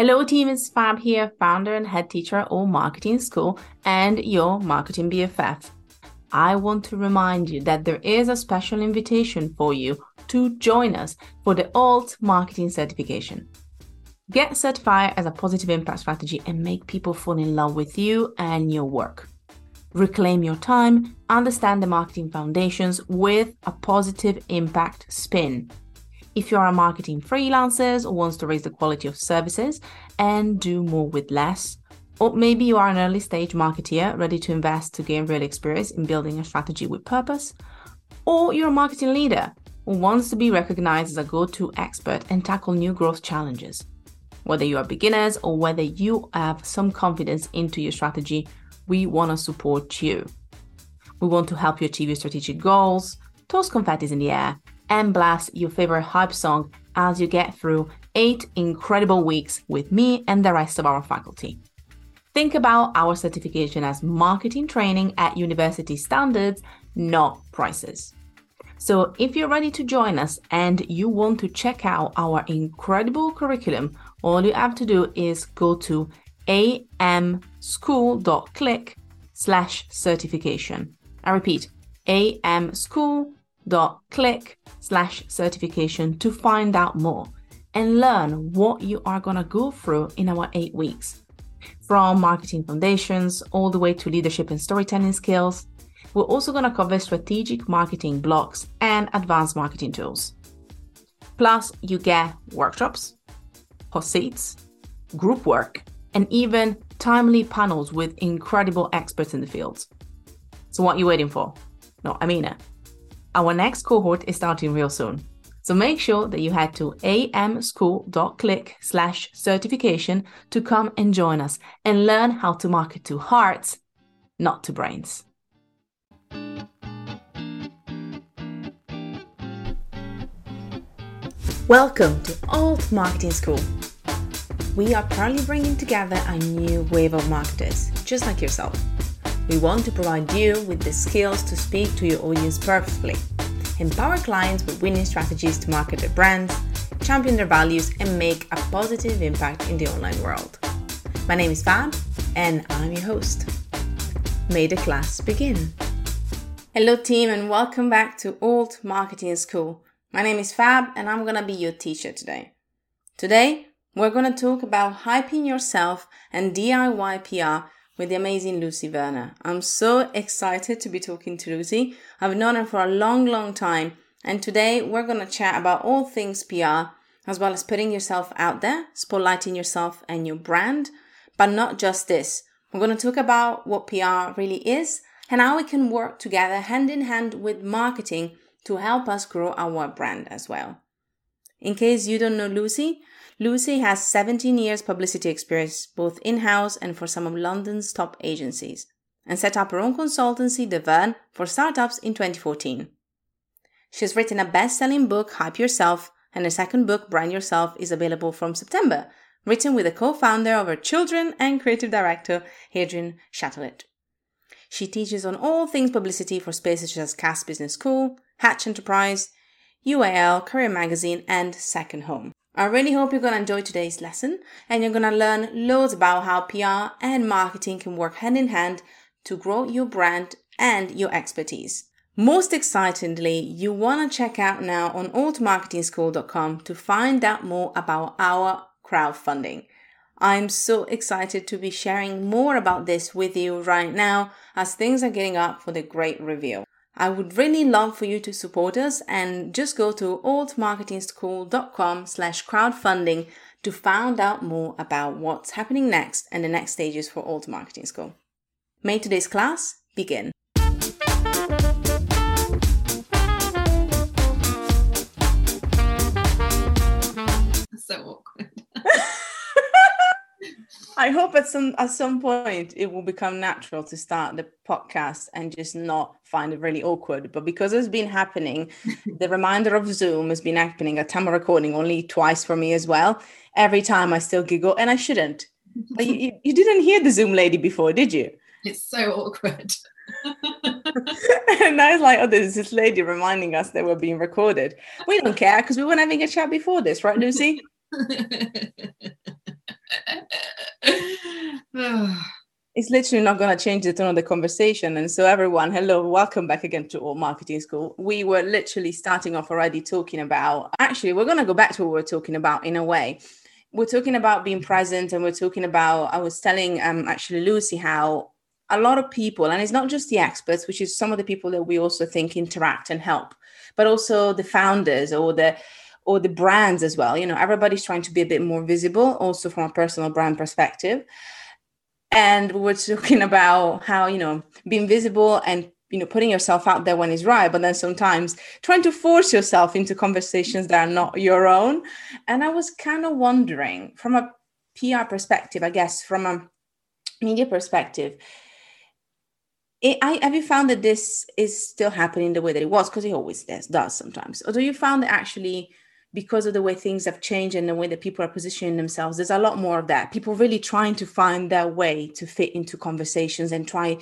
Hello, team. It's Fab here, founder and head teacher at Alt Marketing School and your marketing BFF. I want to remind you that there is a special invitation for you to join us for the Alt Marketing Certification. Get certified as a positive impact strategy and make people fall in love with you and your work. Reclaim your time, understand the marketing foundations with a positive impact spin. If you are a marketing freelancer or wants to raise the quality of services and do more with less, or maybe you are an early stage marketeer ready to invest to gain real experience in building a strategy with purpose, or you're a marketing leader who wants to be recognized as a go to expert and tackle new growth challenges. Whether you are beginners or whether you have some confidence into your strategy, we want to support you. We want to help you achieve your strategic goals, toss confetti in the air, and blast your favorite hype song as you get through eight incredible weeks with me and the rest of our faculty. Think about our certification as marketing training at university standards, not prices. So, if you're ready to join us and you want to check out our incredible curriculum, all you have to do is go to amschool.click slash certification. I repeat, amschool.click slash certification to find out more and learn what you are going to go through in our eight weeks. From marketing foundations all the way to leadership and storytelling skills, we're also going to cover strategic marketing blocks and advanced marketing tools. Plus, you get workshops, hot seats, group work, and even timely panels with incredible experts in the field. So, what are you waiting for? No, I mean it. Our next cohort is starting real soon. So make sure that you head to amschool.click slash certification to come and join us and learn how to market to hearts, not to brains. Welcome to Alt Marketing School. We are proudly bringing together a new wave of marketers, just like yourself. We want to provide you with the skills to speak to your audience purposefully, empower clients with winning strategies to market their brands, champion their values, and make a positive impact in the online world. My name is Fab, and I'm your host. May the class begin. Hello, team, and welcome back to Alt Marketing School my name is Fab and I'm gonna be your teacher today. Today, we're gonna talk about hyping yourself and DIY PR with the amazing Lucy Werner. I'm so excited to be talking to Lucy. I've known her for a long, long time, and today we're gonna chat about all things PR, as well as putting yourself out there, spotlighting yourself and your brand. But not just this. We're gonna talk about what PR really is and how we can work together hand in hand with marketing to help us grow our brand as well. In case you don't know Lucy, Lucy has 17 years publicity experience both in-house and for some of London's top agencies and set up her own consultancy, Wern, for startups in 2014. She has written a best-selling book, Hype Yourself, and her second book, Brand Yourself, is available from September, written with the co-founder of her children and creative director, Adrian Chatelet. She teaches on all things publicity for spaces such as Cass Business School, Hatch Enterprise, UAL, Courier Magazine, and Second Home. I really hope you're going to enjoy today's lesson and you're going to learn loads about how PR and marketing can work hand in hand to grow your brand and your expertise. Most excitingly, you want to check out now on altmarketingschool.com to find out more about our crowdfunding. I'm so excited to be sharing more about this with you right now as things are getting up for the great reveal. I would really love for you to support us and just go to altmarketingschool.com slash crowdfunding to find out more about what's happening next and the next stages for Alt Marketing School. May today's class begin. So awkward. I hope at some at some point it will become natural to start the podcast and just not find it really awkward. But because it's been happening, the reminder of Zoom has been happening at time of recording only twice for me as well. Every time I still giggle, and I shouldn't. But you, you, you didn't hear the Zoom lady before, did you? It's so awkward. and I was like, oh, there's this lady reminding us that we're being recorded. We don't care because we weren't having a chat before this, right, Lucy? it's literally not going to change the tone of the conversation. And so, everyone, hello, welcome back again to Alt Marketing School. We were literally starting off already talking about, actually, we're going to go back to what we are talking about in a way. We're talking about being present, and we're talking about, I was telling um, actually Lucy how a lot of people, and it's not just the experts, which is some of the people that we also think interact and help, but also the founders or the or the brands as well. You know, everybody's trying to be a bit more visible, also from a personal brand perspective. And we were talking about how you know being visible and you know putting yourself out there when it's right but then sometimes trying to force yourself into conversations that are not your own. And i was kind of wondering from a pr perspective i guess from a media perspective it, I, have you found that this is still happening the way that it was? Because it always does, does sometimes. Or do you found that actually because of the way things have changed and the way that people are positioning themselves, there's a lot more of that. People really trying to find their way to fit into conversations and try,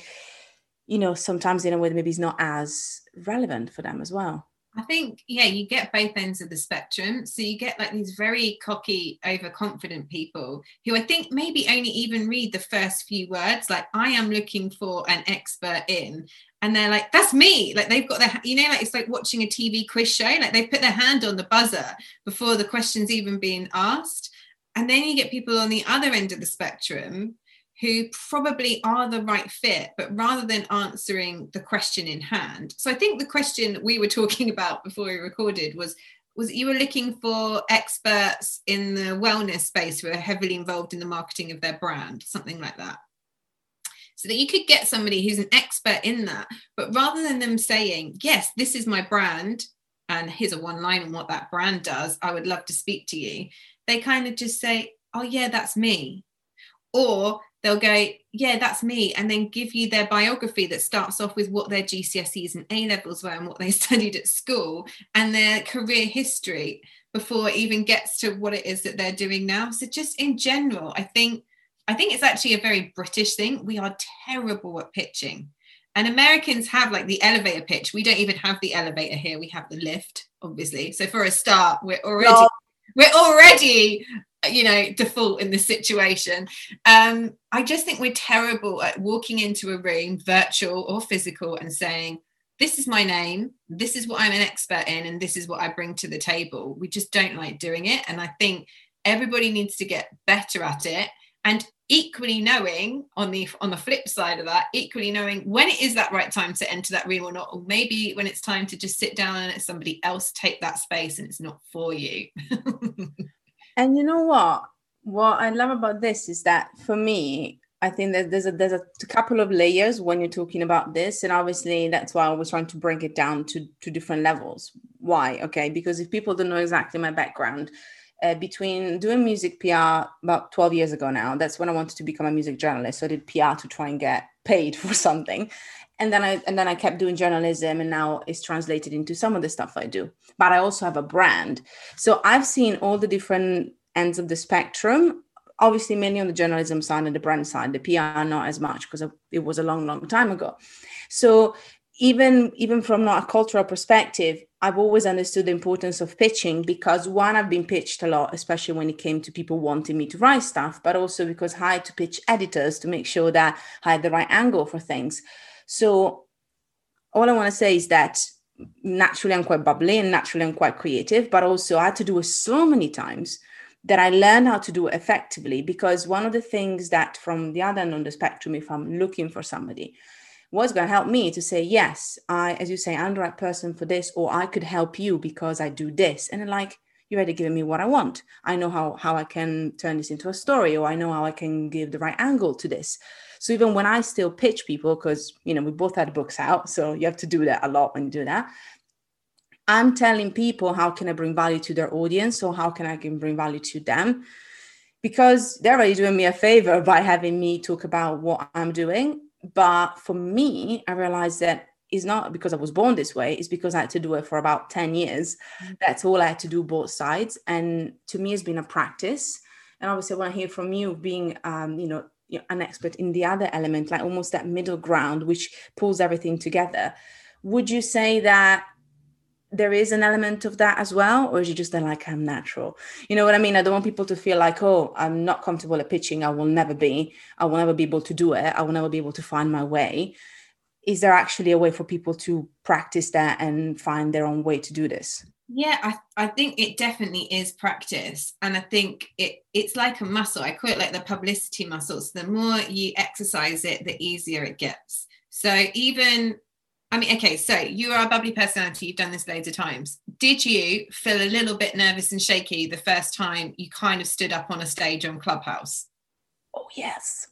you know, sometimes in a way that maybe is not as relevant for them as well. I think, yeah, you get both ends of the spectrum. So you get like these very cocky, overconfident people who I think maybe only even read the first few words, like, I am looking for an expert in. And they're like, that's me. Like they've got their, you know, like it's like watching a TV quiz show. Like they put their hand on the buzzer before the question's even being asked. And then you get people on the other end of the spectrum who probably are the right fit, but rather than answering the question in hand. So I think the question we were talking about before we recorded was was you were looking for experts in the wellness space who are heavily involved in the marketing of their brand, something like that. So that you could get somebody who's an expert in that, but rather than them saying, Yes, this is my brand, and here's a one line on what that brand does, I would love to speak to you, they kind of just say, Oh, yeah, that's me. Or they'll go, yeah, that's me, and then give you their biography that starts off with what their GCSEs and A levels were and what they studied at school and their career history before it even gets to what it is that they're doing now. So just in general, I think I think it's actually a very British thing. We are terrible at pitching. And Americans have like the elevator pitch. We don't even have the elevator here. We have the lift, obviously. So for a start, we're already no. we're already you know default in this situation um i just think we're terrible at walking into a room virtual or physical and saying this is my name this is what i'm an expert in and this is what i bring to the table we just don't like doing it and i think everybody needs to get better at it and equally knowing on the on the flip side of that equally knowing when it is that right time to enter that room or not or maybe when it's time to just sit down and let somebody else take that space and it's not for you And you know what? What I love about this is that for me, I think that there's a there's a couple of layers when you're talking about this, and obviously that's why I was trying to break it down to to different levels. Why? Okay, because if people don't know exactly my background, uh, between doing music PR about 12 years ago now, that's when I wanted to become a music journalist. So I did PR to try and get paid for something, and then I and then I kept doing journalism, and now it's translated into some of the stuff I do. But I also have a brand, so I've seen all the different ends of the spectrum. Obviously, mainly on the journalism side and the brand side, the PR not as much because it was a long, long time ago. So even even from not a cultural perspective, I've always understood the importance of pitching because one, I've been pitched a lot, especially when it came to people wanting me to write stuff, but also because I had to pitch editors to make sure that I had the right angle for things. So all I want to say is that naturally I'm quite bubbly and naturally I'm quite creative, but also I had to do it so many times that I learned how to do it effectively. Because one of the things that from the other end on the spectrum, if I'm looking for somebody, was going to help me to say, yes, I, as you say, I'm the right person for this, or I could help you because I do this. And like, you're already giving me what I want. I know how how I can turn this into a story, or I know how I can give the right angle to this. So even when I still pitch people, because you know we both had books out, so you have to do that a lot when you do that. I'm telling people how can I bring value to their audience, or how can I can bring value to them, because they're already doing me a favor by having me talk about what I'm doing. But for me, I realized that it's not because I was born this way, it's because I had to do it for about 10 years. Mm-hmm. That's all I had to do both sides. And to me, it's been a practice. And obviously, when I hear from you being, um, you know, an expert in the other element, like almost that middle ground, which pulls everything together. Would you say that there is an element of that as well or is it just that like i'm natural? You know what i mean? I don't want people to feel like oh i'm not comfortable at pitching. I will never be. I will never be able to do it. I will never be able to find my way. Is there actually a way for people to practice that and find their own way to do this? Yeah I, I think it definitely is practice. And i think it it's like a muscle. I call it like the publicity muscles. The more you exercise it the easier it gets. So even I mean, okay, so you are a bubbly personality. You've done this loads of times. Did you feel a little bit nervous and shaky the first time you kind of stood up on a stage on Clubhouse? Oh, yes.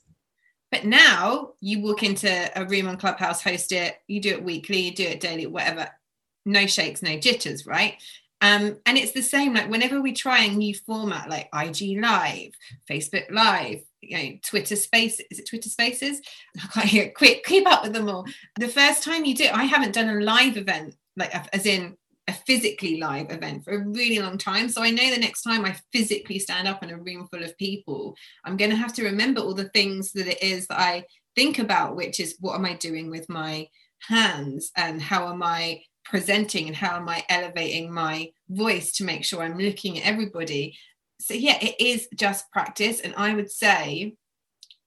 But now you walk into a room on Clubhouse, host it, you do it weekly, you do it daily, whatever. No shakes, no jitters, right? Um, and it's the same, like whenever we try a new format like IG Live, Facebook Live, you know, Twitter Space, is it Twitter Spaces? I can't hear it. Quick, keep up with them all. The first time you do, I haven't done a live event, like as in a physically live event for a really long time. So I know the next time I physically stand up in a room full of people, I'm going to have to remember all the things that it is that I think about, which is what am I doing with my hands and how am I presenting and how am I elevating my voice to make sure I'm looking at everybody. So, yeah, it is just practice. And I would say,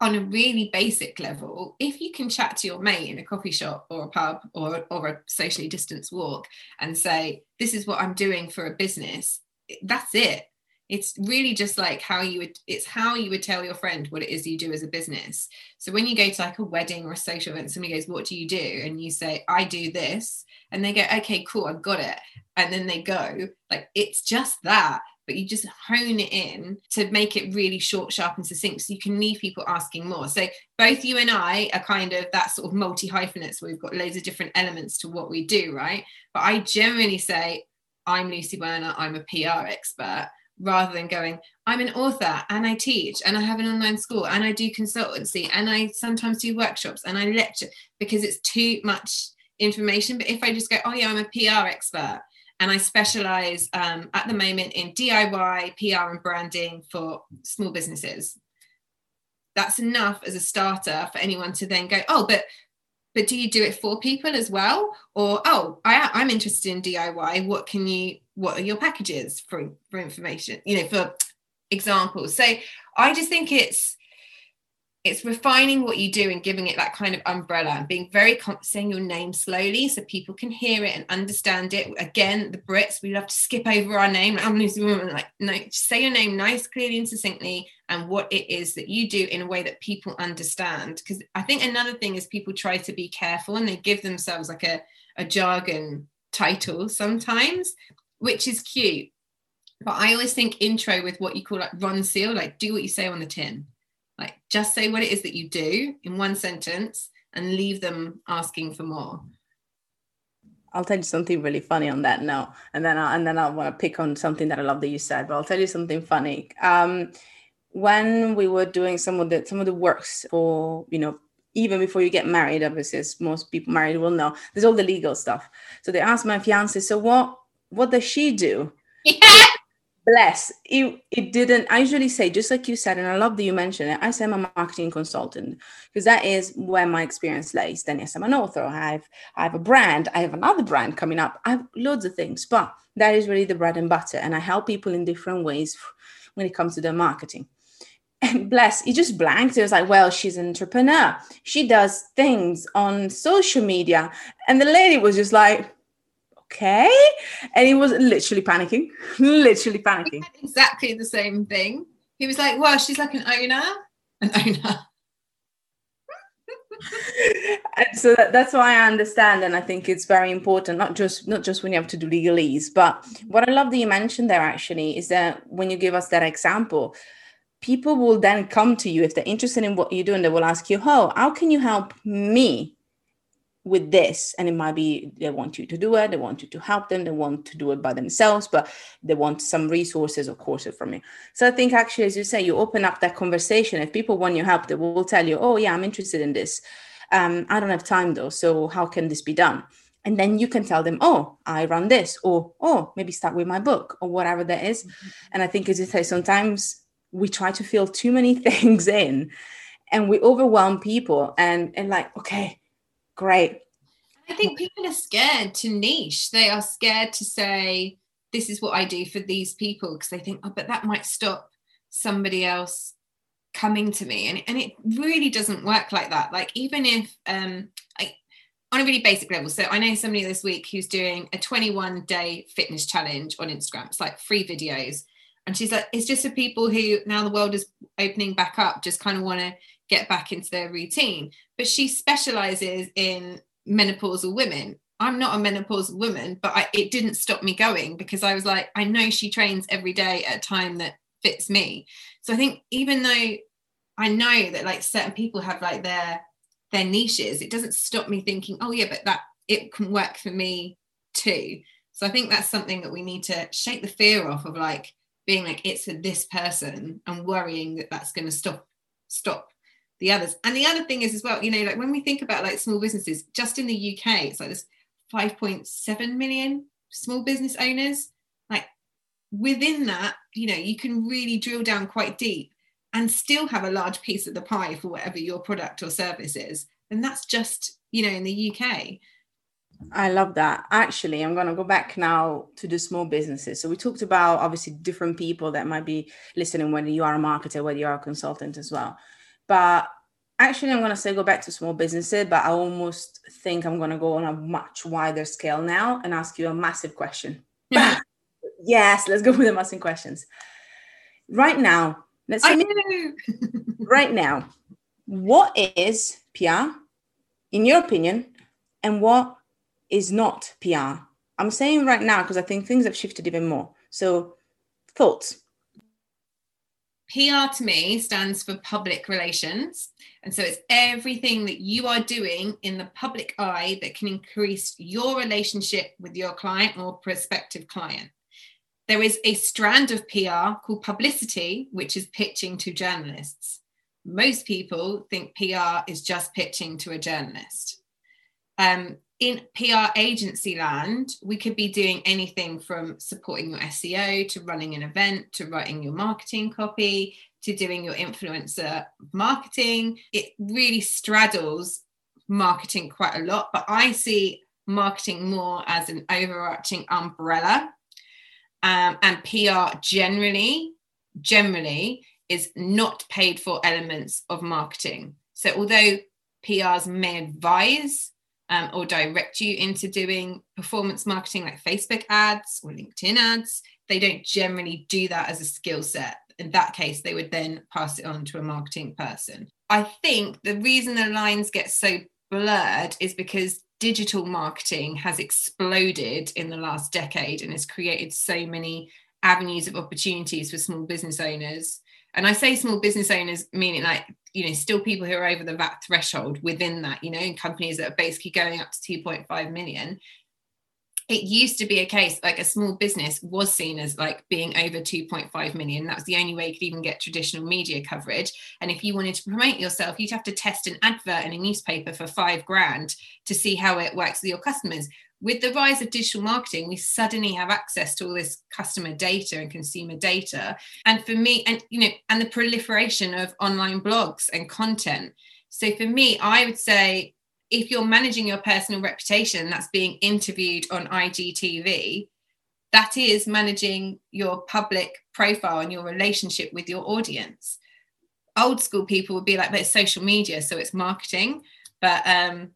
on a really basic level, if you can chat to your mate in a coffee shop or a pub or, or a socially distanced walk and say, This is what I'm doing for a business, that's it. It's really just like how you would it's how you would tell your friend what it is you do as a business. So when you go to like a wedding or a social event somebody goes what do you do? and you say i do this. And they go okay cool i've got it. And then they go like it's just that but you just hone it in to make it really short sharp and succinct so you can leave people asking more so both you and i are kind of that sort of multi hyphenates where we've got loads of different elements to what we do right but i generally say i'm lucy werner i'm a pr expert rather than going, I'm an author and I teach and I have an online school and I do consultancy and I sometimes do workshops and I lecture because it's too much information. But if I just go, oh yeah, I'm a PR expert and I specialize um, at the moment in DIY, PR, and branding for small businesses. That's enough as a starter for anyone to then go, oh, but but do you do it for people as well? Or oh I, i'm interested in diy what can you what are your packages for, for information you know for examples? So i just think it's it's refining what you do and giving it that kind of umbrella and being very saying your name slowly so people can hear it and understand it. Again the brits we love to skip over our name. I'm like no say your name nice clearly and succinctly and what it is that you do in a way that people understand. Because i think another thing is people try to be careful and they give themselves like a, a jargon title sometimes which is cute. But i always think intro with what you call like Ronseal like do what you say on the tin like just say what it is that you do in one sentence and leave them asking for more. I'll tell you something really funny on that now, and then I, and then I want to pick on something that I love that you said. But I'll tell you something funny. Um, when we were doing some of the some of the works for you know even before you get married, obviously, as most people married will know, there's all the legal stuff. So they asked my fiance, so what what does she do? Yeah bless. It, it didn't i usually say just like you said and i love that you mentioned it i say i'm a marketing consultant because that is where my experience lays. Then yes i'm an author i have i have a brand i have another brand coming up i have loads of things but that is really the bread and butter and i help people in different ways when it comes to their marketing. And bless he just blanked. It was like well she's an entrepreneur. She does things on social media. And the lady was just like okay. And he was literally panicking, literally panicking. exactly the same thing. He was like, well, she's like an owner, an owner. so that, that's why I understand, and I think it's very important, not just not just when you have to do legalese, but what I love that you mentioned there actually is that when you give us that example, people will then come to you if they're interested in what you do, and they will ask you, "Oh, how can you help me?" With this and it might be they want you to do it they want you to help them they want to do it by themselves but they want some resources or courses from you so i think actually as you say you open up that conversation if people want your help they will tell you oh yeah i'm interested in this um, i don't have time though so how can this be done and then you can tell them oh i run this or oh maybe start with my book or whatever that is. Mm-hmm. and i think as you say sometimes we try to fill too many things in and we overwhelm people and and like okay great. I think people are scared to niche. They are scared to say, this is what I do for these people because they think, oh, but that might stop somebody else coming to me. And, and it really doesn't work like that. Like, even if, um, I, on a really basic level, so I know somebody this week who's doing a 21 day fitness challenge on Instagram. It's like free videos. And she's like, it's just for people who now the world is opening back up, just kind of want to get back into their routine. But she specializes in menopausal women. I'm not a menopausal woman, but I, it didn't stop me going because I was like, I know she trains every day at a time that fits me. So I think even though I know that like certain people have like their their niches, it doesn't stop me thinking, oh yeah, but that it can work for me too. So I think that's something that we need to shake the fear off of like being like it's for this person and worrying that that's going to stop stop the others. And the other thing is as well, you know, like when we think about like small businesses, just in the UK, it's like this 5.7 million small business owners. Like within that, you know, you can really drill down quite deep and still have a large piece of the pie for whatever your product or service is. And that's just, you know, in the UK. I love that. Actually, I'm going to go back now to the small businesses. So we talked about obviously different people that might be listening, whether you are a marketer, whether you are a consultant as well. But actually, I'm going to say go back to small businesses, but I almost think I'm going to go on a much wider scale now and ask you a massive question. Yes, let's go with the massive questions. Right now, let's I know. right now, what is PR in your opinion, and what is not PR? I'm saying right now because I think things have shifted even more. So, thoughts? PR to me stands for public relations. And so it's everything that you are doing in the public eye that can increase your relationship with your client or prospective client. There is a strand of PR called publicity, which is pitching to journalists. Most people think PR is just pitching to a journalist. Um, in PR agency land, we could be doing anything from supporting your SEO to running an event to writing your marketing copy to doing your influencer marketing. It really straddles marketing quite a lot, but I see marketing more as an overarching umbrella. Um, and PR generally, generally is not paid for elements of marketing. So although PRs may advise um, or direct you into doing performance marketing like Facebook ads or LinkedIn ads. They don't generally do that as a skill set. In that case, they would then pass it on to a marketing person. I think the reason the lines get so blurred is because digital marketing has exploded in the last decade and has created so many avenues of opportunities for small business owners and I say small business owners, meaning like, you know, still people who are over the VAT threshold within that, you know, in companies that are basically going up to 2.5 million. It used to be a case like a small business was seen as like being over 2.5 million. That was the only way you could even get traditional media coverage. And if you wanted to promote yourself, you'd have to test an advert in a newspaper for five grand to see how it works with your customers with the rise of digital marketing, we suddenly have access to all this customer data and consumer data. And for me, and you know, and the proliferation of online blogs and content. So for me, I would say if you're managing your personal reputation, that's being interviewed on IGTV, that is managing your public profile and your relationship with your audience. Old school people would be like, but it's social media, so it's marketing. But um,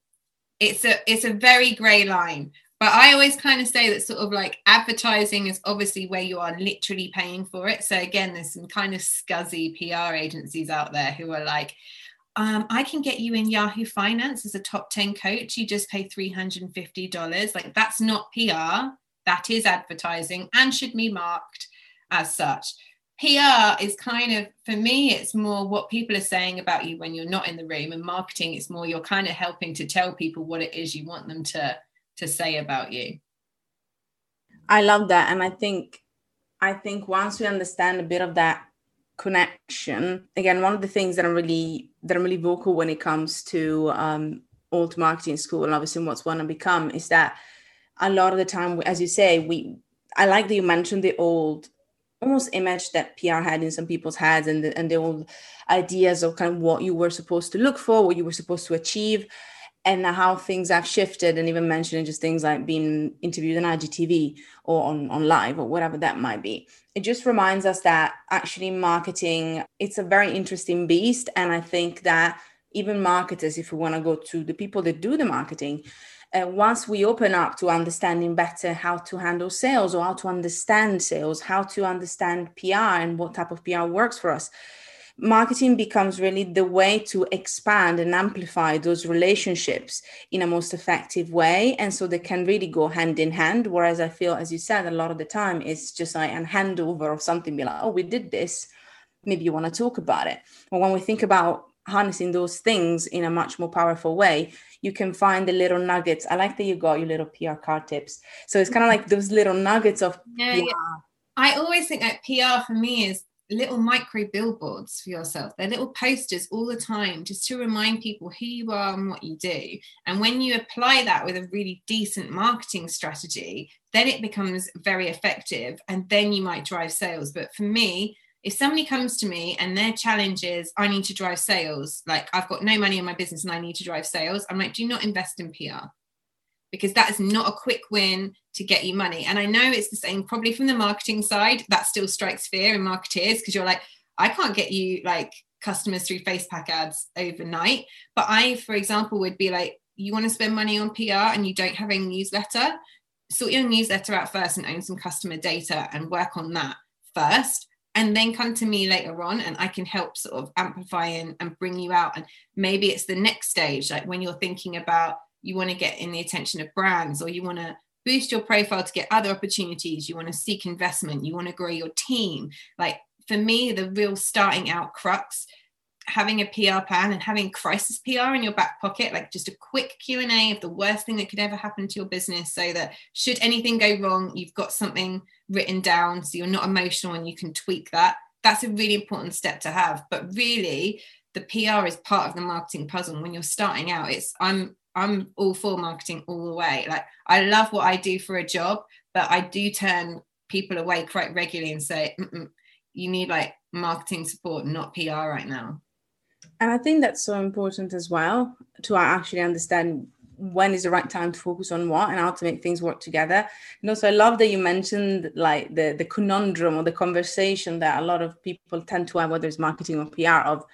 it's a it's a very grey line but i always kind of say that sort of like advertising is obviously where you are literally paying for it so again there's some kind of scuzzy pr agencies out there who are like um, I can get you in Yahoo Finance as a top 10 coach. You just pay $350. Like, that's not PR, that is advertising and should be marked as such. PR is kind of, for me, it's more what people are saying about you when you're not in the room, and marketing it's more you're kind of helping to tell people what it is you want them to to say about you. I love that, and I think, I think once we understand a bit of that connection, again, one of the things that I'm really that I'm really vocal when it comes to um, alt marketing school, and obviously what's want to become, is that a lot of the time, as you say, we I like that you mentioned the old almost image that PR had in some people's heads and the, and the old ideas of kind of what you were supposed to look for, what you were supposed to achieve. and how things have shifted and even mentioning just things like being interviewed on IGTV or on, on live or whatever that might be. It just reminds us that actually marketing, it's a very interesting beast. And I think that even marketers, if we want to go to the people that do the marketing, uh, once we open up to understanding better how to handle sales or how to understand sales, how to understand PR and what type of PR works for us, marketing becomes really the way to expand and amplify those relationships in a most effective way. And so they can really go hand in hand. Whereas i feel as you said a lot of the time it's just like a handover of something be like oh we did this. Maybe you want to talk about it. But when we think about harnessing those things in a much more powerful way you can find the little nuggets i like that you got your little pr card tips so it's kind of like those little nuggets of yeah, yeah. i always think that pr for me is little micro billboards for yourself. They're little posters all the time just to remind people who you are and what you do. And when you apply that with a really decent marketing strategy, then it becomes very effective and then you might drive sales. But for me, if somebody comes to me and their challenge is, I need to drive sales, like I've got no money in my business and I need to drive sales, I'm like, do not invest in PR because that is not a quick win to get you money. And I know it's the same probably from the marketing side, that still strikes fear in marketeers because you're like, I can't get you like customers through Facebook ads overnight. But I, for example, would be like, you want to spend money on PR and you don't have a newsletter, sort your newsletter out first and own some customer data and work on that first. And then come to me later on, and I can help sort of amplify and, and bring you out. And maybe it's the next stage, like when you're thinking about you want to get in the attention of brands or you want to boost your profile to get other opportunities you want to seek investment you want to grow your team like for me the real starting out crux having a PR plan and having crisis PR in your back pocket, like just a quick Q&A of the worst thing that could ever happen to your business so that should anything go wrong, you've got something written down so you're not emotional and you can tweak that. That's a really important step to have. But really, the PR is part of the marketing puzzle. And when you're starting out, it's I'm I'm all for marketing all the way. Like I love what I do for a job, but I do turn people away quite regularly and say, you need like marketing support, not PR right now. And I think that's so important as well to uh, actually understand when is the right time to focus on what and how to make things work together. And also, I love that you mentioned like the the conundrum or the conversation that a lot of people tend to have, whether it's marketing or PR, of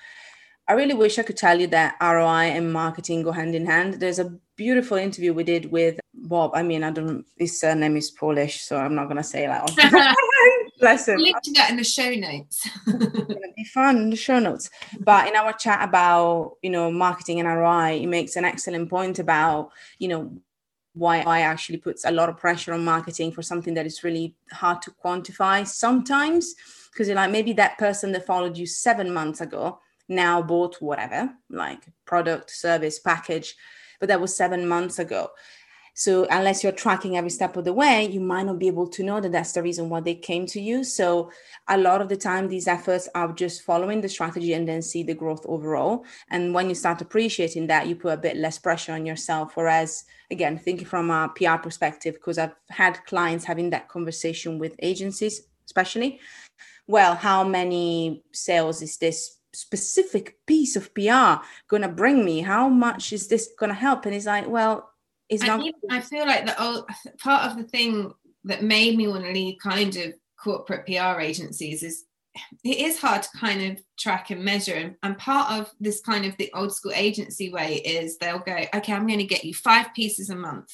I really wish I could tell you that ROI and marketing go hand in hand. There's a beautiful interview we did with Bob. I mean, I don't, his surname is Polish, so I'm not going to say that. Bless him. Link to that in the show notes. to be fun in the show notes. But in our chat about, you know, marketing and ROI, he makes an excellent point about, you know, ROI actually puts a lot of pressure on marketing for something that is really hard to quantify sometimes. Because you're like, maybe that person that followed you seven months ago now bought whatever, like product, service, package, but that was seven months ago. So unless you're tracking every step of the way, you might not be able to know that that's the reason why they came to you. So a lot of the time, these efforts are just following the strategy and then see the growth overall. And when you start appreciating that, you put a bit less pressure on yourself. Whereas, again, thinking from a PR perspective, because I've had clients having that conversation with agencies, especially. Well, how many sales is this specific piece of PR going to bring me? How much is this going to help? And he's like, well, it's not. I feel like the old, part of the thing that made me want to leave kind of corporate PR agencies is it is hard to kind of track and measure and, and, part of this kind of the old school agency way is they'll go okay i'm going to get you five pieces a month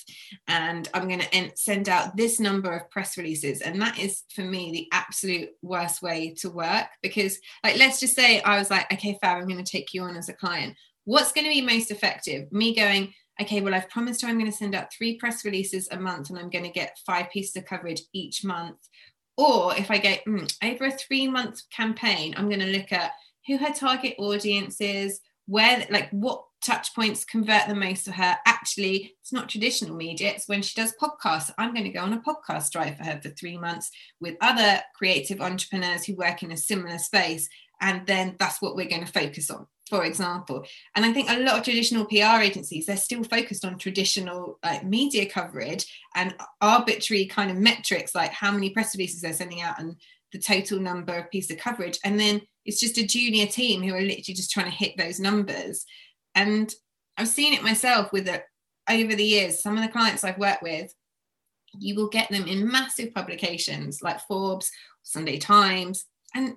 and i'm going to send out this number of press releases and that is for me the absolute worst way to work because like let's just say i was like okay fab i'm going to take you on as a client what's going to be most effective me going okay well i've promised her i'm going to send out three press releases a month and i'm going to get five pieces of coverage each month or if I go mm, over a three month campaign, I'm going to look at who her target audience is, where, like, what touch points convert the most for her. Actually, it's not traditional media, it's when she does podcasts. I'm going to go on a podcast drive for her for three months with other creative entrepreneurs who work in a similar space. And then that's what we're going to focus on for example and i think a lot of traditional pr agencies they're still focused on traditional like media coverage and arbitrary kind of metrics like how many press releases they're sending out and the total number of pieces of coverage and then it's just a junior team who are literally just trying to hit those numbers and I've seen it myself with it over the years. Some of the clients I've worked with, you will get them in massive publications like Forbes, Sunday Times, and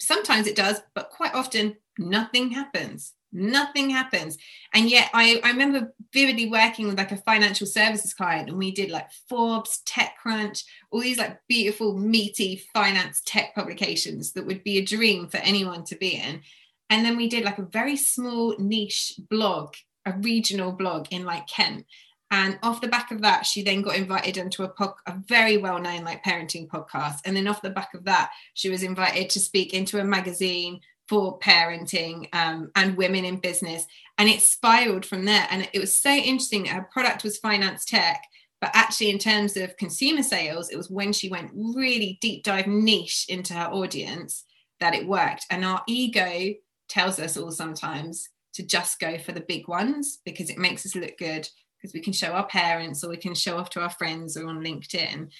sometimes it does, but quite often nothing happens. Nothing happens. And yet I, I remember vividly working with like a financial services client and we did like forbes techcrunch all these like beautiful meaty finance tech publications that would be a dream for anyone to be in. And then we did like a very small niche blog a regional blog in like kent. And off the back of that she then got invited onto a, po- a very well-known like parenting podcast. And then off the back of that she was invited to speak into a magazine for parenting um, and women in business. And it spiraled from there. And it was so interesting. Her product was finance tech, but actually, in terms of consumer sales, it was when she went really deep dive niche into her audience that it worked. And our ego tells us all sometimes to just go for the big ones because it makes us look good because we can show our parents or we can show off to our friends or on LinkedIn.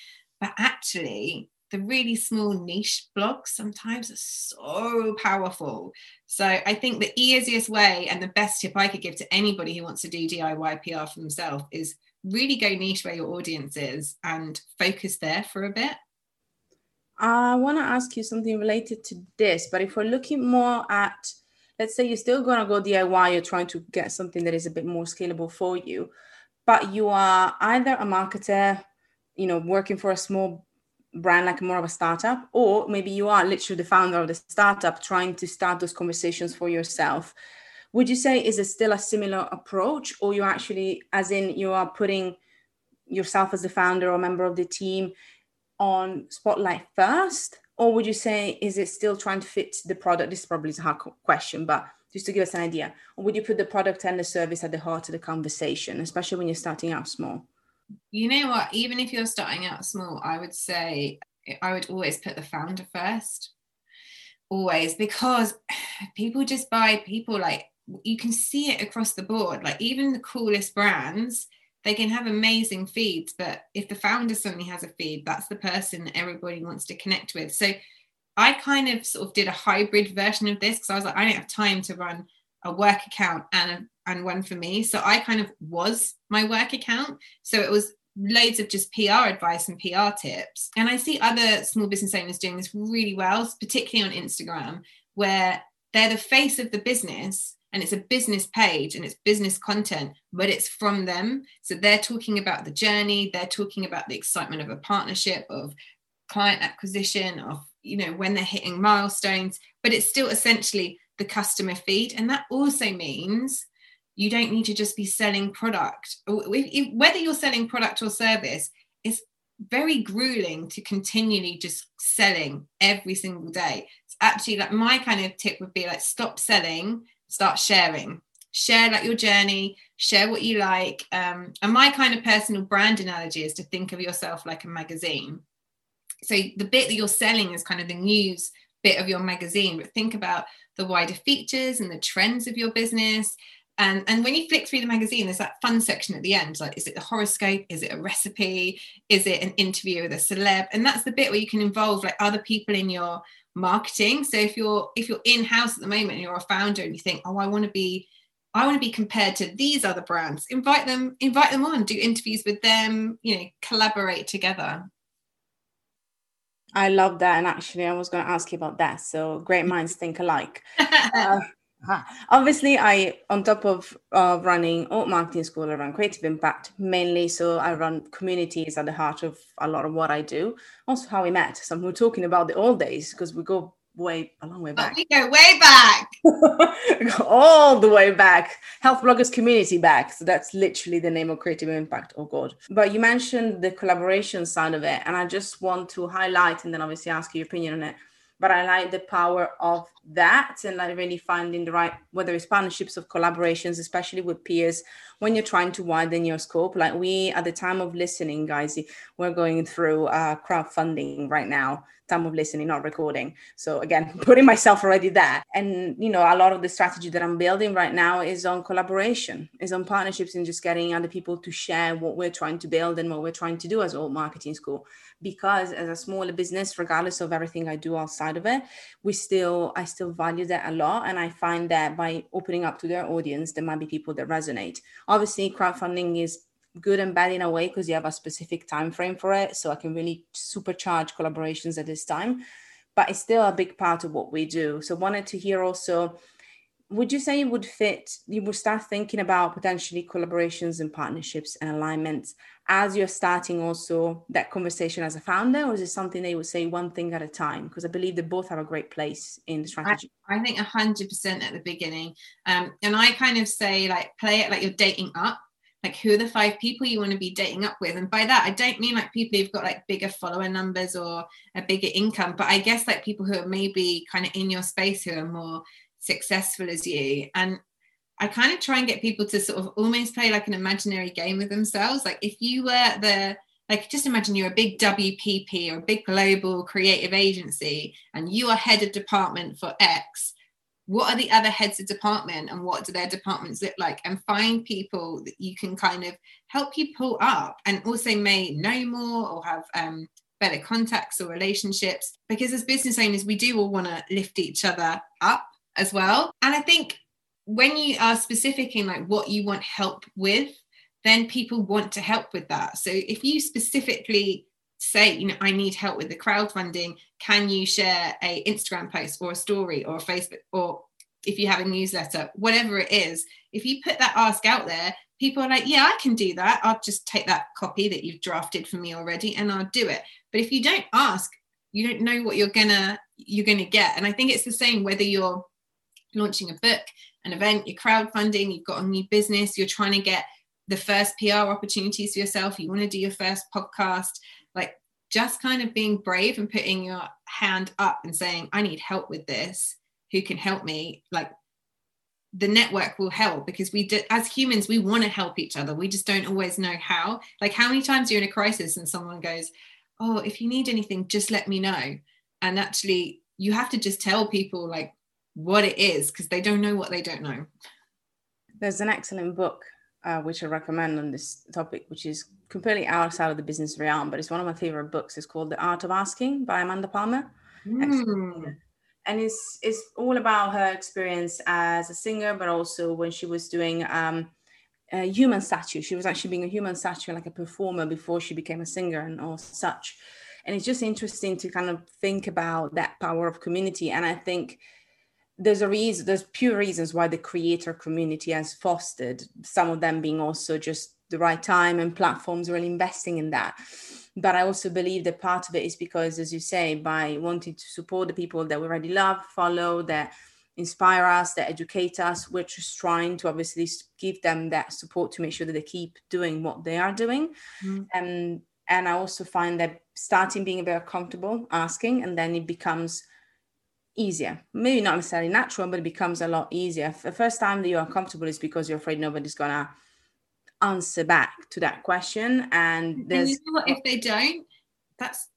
But actually, the really small niche blogs sometimes are so powerful. So I think the easiest way and the best tip I could give to anybody who wants to do DIY PR for themselves is really go niche where your audience is and focus there for a bit. I want to ask you something related to this, but if we're looking more at, let's say you're still going to go DIY, you're trying to get something that is a bit more scalable for you, but you are either a marketer, you know, working for a small brand like more of a startup or maybe you are literally the founder of the startup trying to start those conversations for yourself. Would you say is it still a similar approach or you actually as in you are putting yourself as the founder or member of the team on spotlight first? Or would you say is it still trying to fit the product? This probably is a hard question but just to give us an idea. Or would you put the product and the service at the heart of the conversation especially when you're starting out small you know what? Even if you're starting out small, I would say I would always put the founder first. Always, because people just buy people like you can see it across the board. Like even the coolest brands, they can have amazing feeds, but if the founder suddenly has a feed, that's the person that everybody wants to connect with. So I kind of sort of did a hybrid version of this because I was like, I don't have time to run a work account and and one for me. So I kind of was my work account. So it was loads of just PR advice and PR tips. And I see other small business owners doing this really well, particularly on Instagram, where they're the face of the business and it's a business page and it's business content, but it's from them. So they're talking about the journey, they're talking about the excitement of a partnership, of client acquisition, of you know when they're hitting milestones, but it's still essentially the customer feed. And that also means you don't need to just be selling product. Whether you're selling product or service it's very grueling to continually just selling every single day. It's actually like my kind of tip would be like stop selling start sharing. Share like your journey share what you like. Um, and my kind of personal brand analogy is to think of yourself like a magazine. So the bit that you're selling is kind of the news bit of your magazine but think about the wider features and the trends of your business and, and when you flick through the magazine, there's that fun section at the end. Like, is it the horoscope? Is it a recipe? Is it an interview with a celeb? And that's the bit where you can involve like other people in your marketing. So if you're if you're in house at the moment and you're a founder and you think, oh, I want to be I want to be compared to these other brands. Invite them, invite them on, do interviews with them, you know, collaborate together. I love that. And actually, I was going to ask you about that. So, great minds think alike. uh, Obviously, I on top of uh, running Alt Marketing School, I run Creative Impact mainly. So I run communities at the heart of a lot of what I do. Also, how we met. So we're talking about the old days because we go way a long way back. Oh, we go way back. all the way back. Health bloggers community back. So that's literally the name of Creative Impact. Oh God. But you mentioned the collaboration side of it, and I just want to highlight and then obviously ask your opinion on it but I like the power of that and like really finding the right whether it's partnerships or collaborations, especially with peers when you're trying to widen your scope. Like we at the time of listening, guys, we're going through uh, crowdfunding right now time of listening, not recording. So again, putting myself already there. And you know, a lot of the strategy that I'm building right now is on collaboration, is on partnerships and just getting other people to share what we're trying to build and what we're trying to do as Alt Marketing School. Because as a smaller business, regardless of everything I do outside of it, we still I still value that a lot. And I find that by opening up to their audience, there might be people that resonate. Obviously, crowdfunding is good and bad in a way because you have a specific time frame for it so i can really supercharge collaborations at this time but it's still a big part of what we do. So wanted to hear also would you say it would fit you would start thinking about potentially collaborations and partnerships and alignments as you're starting also that conversation as a founder or is it something they would say one thing at a time? Because i believe they both have a great place in the strategy. I, I think 100% at the beginning. Um, and i kind of say like play it like you're dating up like who are the five people you want to be dating up with? And by that i don't mean like people who've got like bigger follower numbers or a bigger income but i guess like people who are maybe kind of in your space who are more successful as you. And i kind of try and get people to sort of almost play like an imaginary game with themselves. Like if you were the like just imagine you're a big wpp or a big global creative agency and you are head of department for x what are the other heads of department and what do their departments look like? And find people that you can kind of help you pull up and also may know more or have um, better contacts or relationships. Because as business owners we do all want to lift each other up as well. And i think when you are specific in like what you want help with then people want to help with that. So if you specifically say you know i need help with the crowdfunding. Can you share a instagram post or a story or a facebook or if you have a newsletter whatever it is if you put that ask out there people are like yeah i can do that. I'll just take that copy that you've drafted for me already and i'll do it. But if you don't ask you don't know what you're gonna you're gonna get. And i think it's the same whether you're launching a book an event you're crowdfunding you've got a new business you're trying to get the first pr opportunities for yourself you want to do your first podcast just kind of being brave and putting your hand up and saying i need help with this. Who can help me? Like the network will help because we do, as humans we want to help each other. We just don't always know how. Like how many times you're in a crisis and someone goes oh if you need anything just let me know. And actually you have to just tell people like what it is because they don't know what they don't know. There's an excellent book uh, which I recommend on this topic, which is completely outside of the business realm, but it's one of my favorite books. It's called The Art of Asking by Amanda Palmer. Mm. And it's it's all about her experience as a singer, but also when she was doing um, a human statue. She was actually being a human statue, like a performer, before she became a singer and all such. And it's just interesting to kind of think about that power of community. And I think there's a reason there's pure reasons why the creator community has fostered some of them being also just the right time and platforms really investing in that but i also believe that part of it is because as you say by wanting to support the people that we already love follow that inspire us that educate us we're just trying to obviously give them that support to make sure that they keep doing what they are doing mm. and and i also find that starting being a very comfortable asking and then it becomes easier. Maybe not necessarily natural, but it becomes a lot easier. The first time that you're uncomfortable is because you're afraid nobody's gonna answer back to that question. And there's and you know if they don't, that's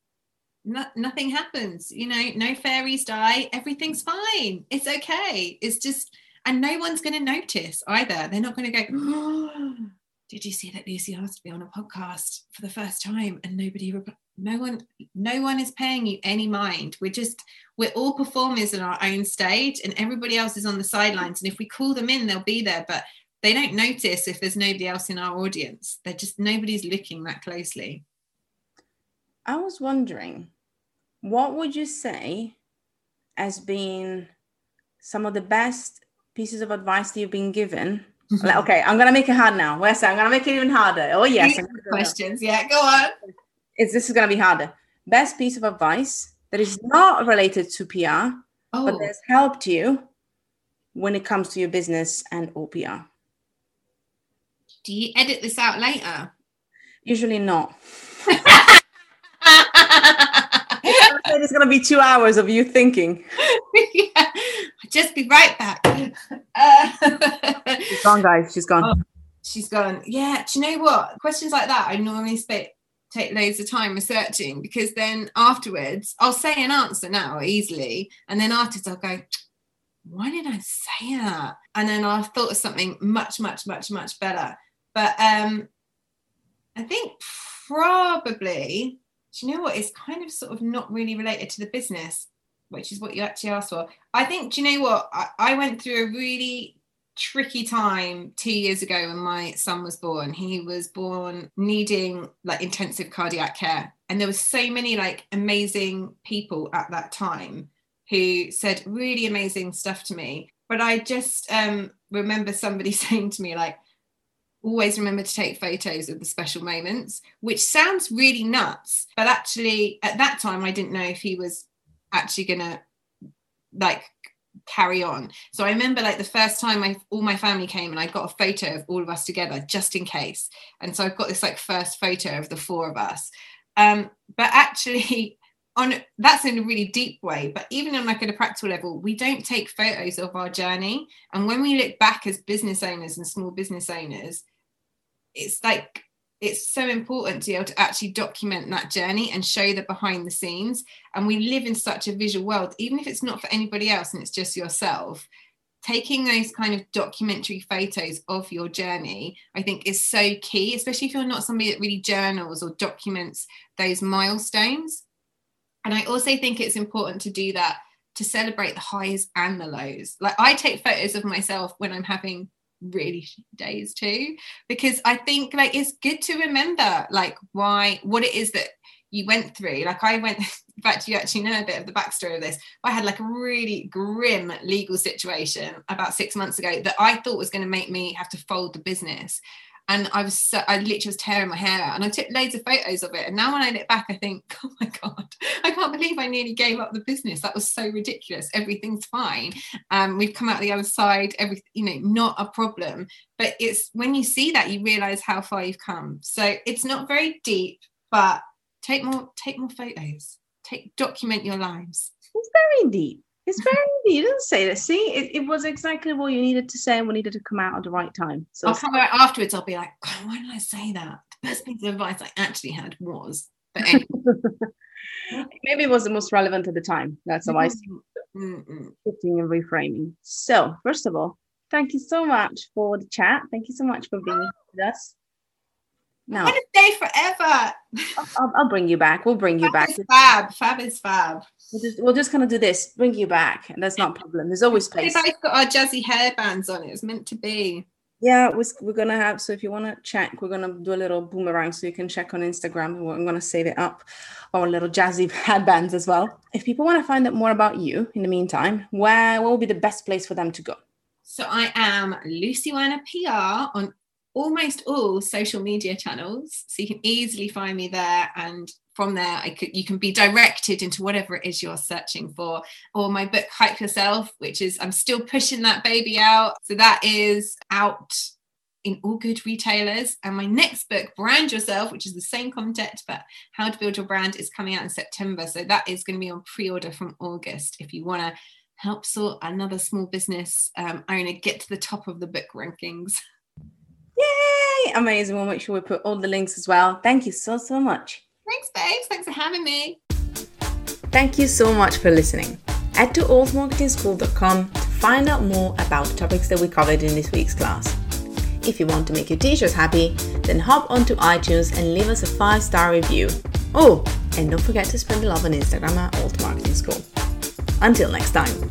not, nothing happens. You know, no fairies die. Everything's fine. It's okay. It's just, and no one's going to notice either. They're not going to go. Oh, did you see that Lucy asked to be on a podcast for the first time and nobody no one no one is paying you any mind. We're just we're all performers in our own stage and everybody else is on the sidelines. And if we call them in they'll be there but they don't notice if there's nobody else in our audience. They're just nobody's looking that closely. I was wondering what would you say as being some of the best pieces of advice that you've been given? Like, okay i'm gonna make it hard now. Where's i'm gonna make it even harder. Oh yes questions. Yeah go on it's this is going to be harder. Best piece of advice that is not related to PR, oh. but has helped you when it comes to your business and OPR. Do you edit this out later? Usually not. it's going to be two hours of you thinking. yeah. Just be right back. Uh, she's gone, guys. She's gone. Oh, she's gone. Yeah. Do you know what? Questions like that, I normally speak take loads of time researching because then afterwards I'll say an answer now easily. And then afterwards I'll go, why did I say that? And then I've thought of something much, much, much, much better. But um, I think probably, do you know what? It's kind of sort of not really related to the business, which is what you actually asked for. I think, do you know what? I, I went through a really tricky time two years ago when my son was born. He was born needing like intensive cardiac care. And there were so many like amazing people at that time who said really amazing stuff to me. But I just um, remember somebody saying to me, like, always remember to take photos of the special moments, which sounds really nuts. But actually, at that time, I didn't know if he was actually going to like carry on. So I remember like the first time I all my family came and I got a photo of all of us together just in case. And so I've got this like first photo of the four of us. Um, but actually on that's in a really deep way but even on like at a practical level we don't take photos of our journey and when we look back as business owners and small business owners it's like it's so important to be able to actually document that journey and show the behind the scenes. And we live in such a visual world, even if it's not for anybody else and it's just yourself. Taking those kind of documentary photos of your journey, I think, is so key, especially if you're not somebody that really journals or documents those milestones. And I also think it's important to do that to celebrate the highs and the lows. Like I take photos of myself when I'm having really mm. days too because i think like it's good to remember like why what it is that you went through. Like i went in fact you actually know a bit of the backstory of this? I had like a really grim legal situation about six months ago that i thought was going to make me have to fold the business and I was so, I literally was tearing my hair out and I took loads of photos of it and now when I look back I think oh my god I can't believe I nearly gave up the business. That was so ridiculous. Everything's fine. Um we've come out the other side every you know not a problem. But it's when you see that you realize how far you've come. So it's not very deep but take more take more photos. Take document your lives. It's very deep it's very easy. You didn't say that. See, it, it was exactly what you needed to say and we needed to come out at the right time. So I'll come out afterwards. I'll be like, oh, why did I say that? The best piece of advice I actually had was. But anyway. maybe it was the most relevant at the time. That's how I see shifting and reframing. So, first of all, thank you so much for the chat. Thank you so much for being with us. No. I want to stay forever. I'll, I'll, bring you back. We'll bring you fab back. Is fab. Fab is fab. We'll just, we'll just kind of do this, bring you back. And that's not a problem. There's always space. We've got our jazzy hairbands on. It was meant to be. Yeah, we're going to have. So if you want to check, we're going to do a little boomerang so you can check on Instagram. I'm going to save it up. Our little jazzy headbands as well. If people want to find out more about you in the meantime, where, what would be the best place for them to go? So I am Lucy Werner PR on almost all social media channels. So you can easily find me there. And from there, I could you can be directed into whatever it is you're searching for. Or my book, Hype Yourself, which is I'm still pushing that baby out. So that is out in all good retailers. And my next book, Brand Yourself, which is the same content, but how to build your brand, is coming out in September. So that is going to be on pre-order from August if you want to help sort another small business um, owner get to the top of the book rankings. Yay! Amazing. We'll make sure we put all the links as well. Thank you so, so much. Thanks, babes. Thanks for having me. Thank you so much for listening. Head to altmarketingschool.com to find out more about the topics that we covered in this week's class. If you want to make your teachers happy, then hop onto iTunes and leave us a five star review. Oh, and don't forget to spread the love on Instagram at Alt Marketing School. Until next time.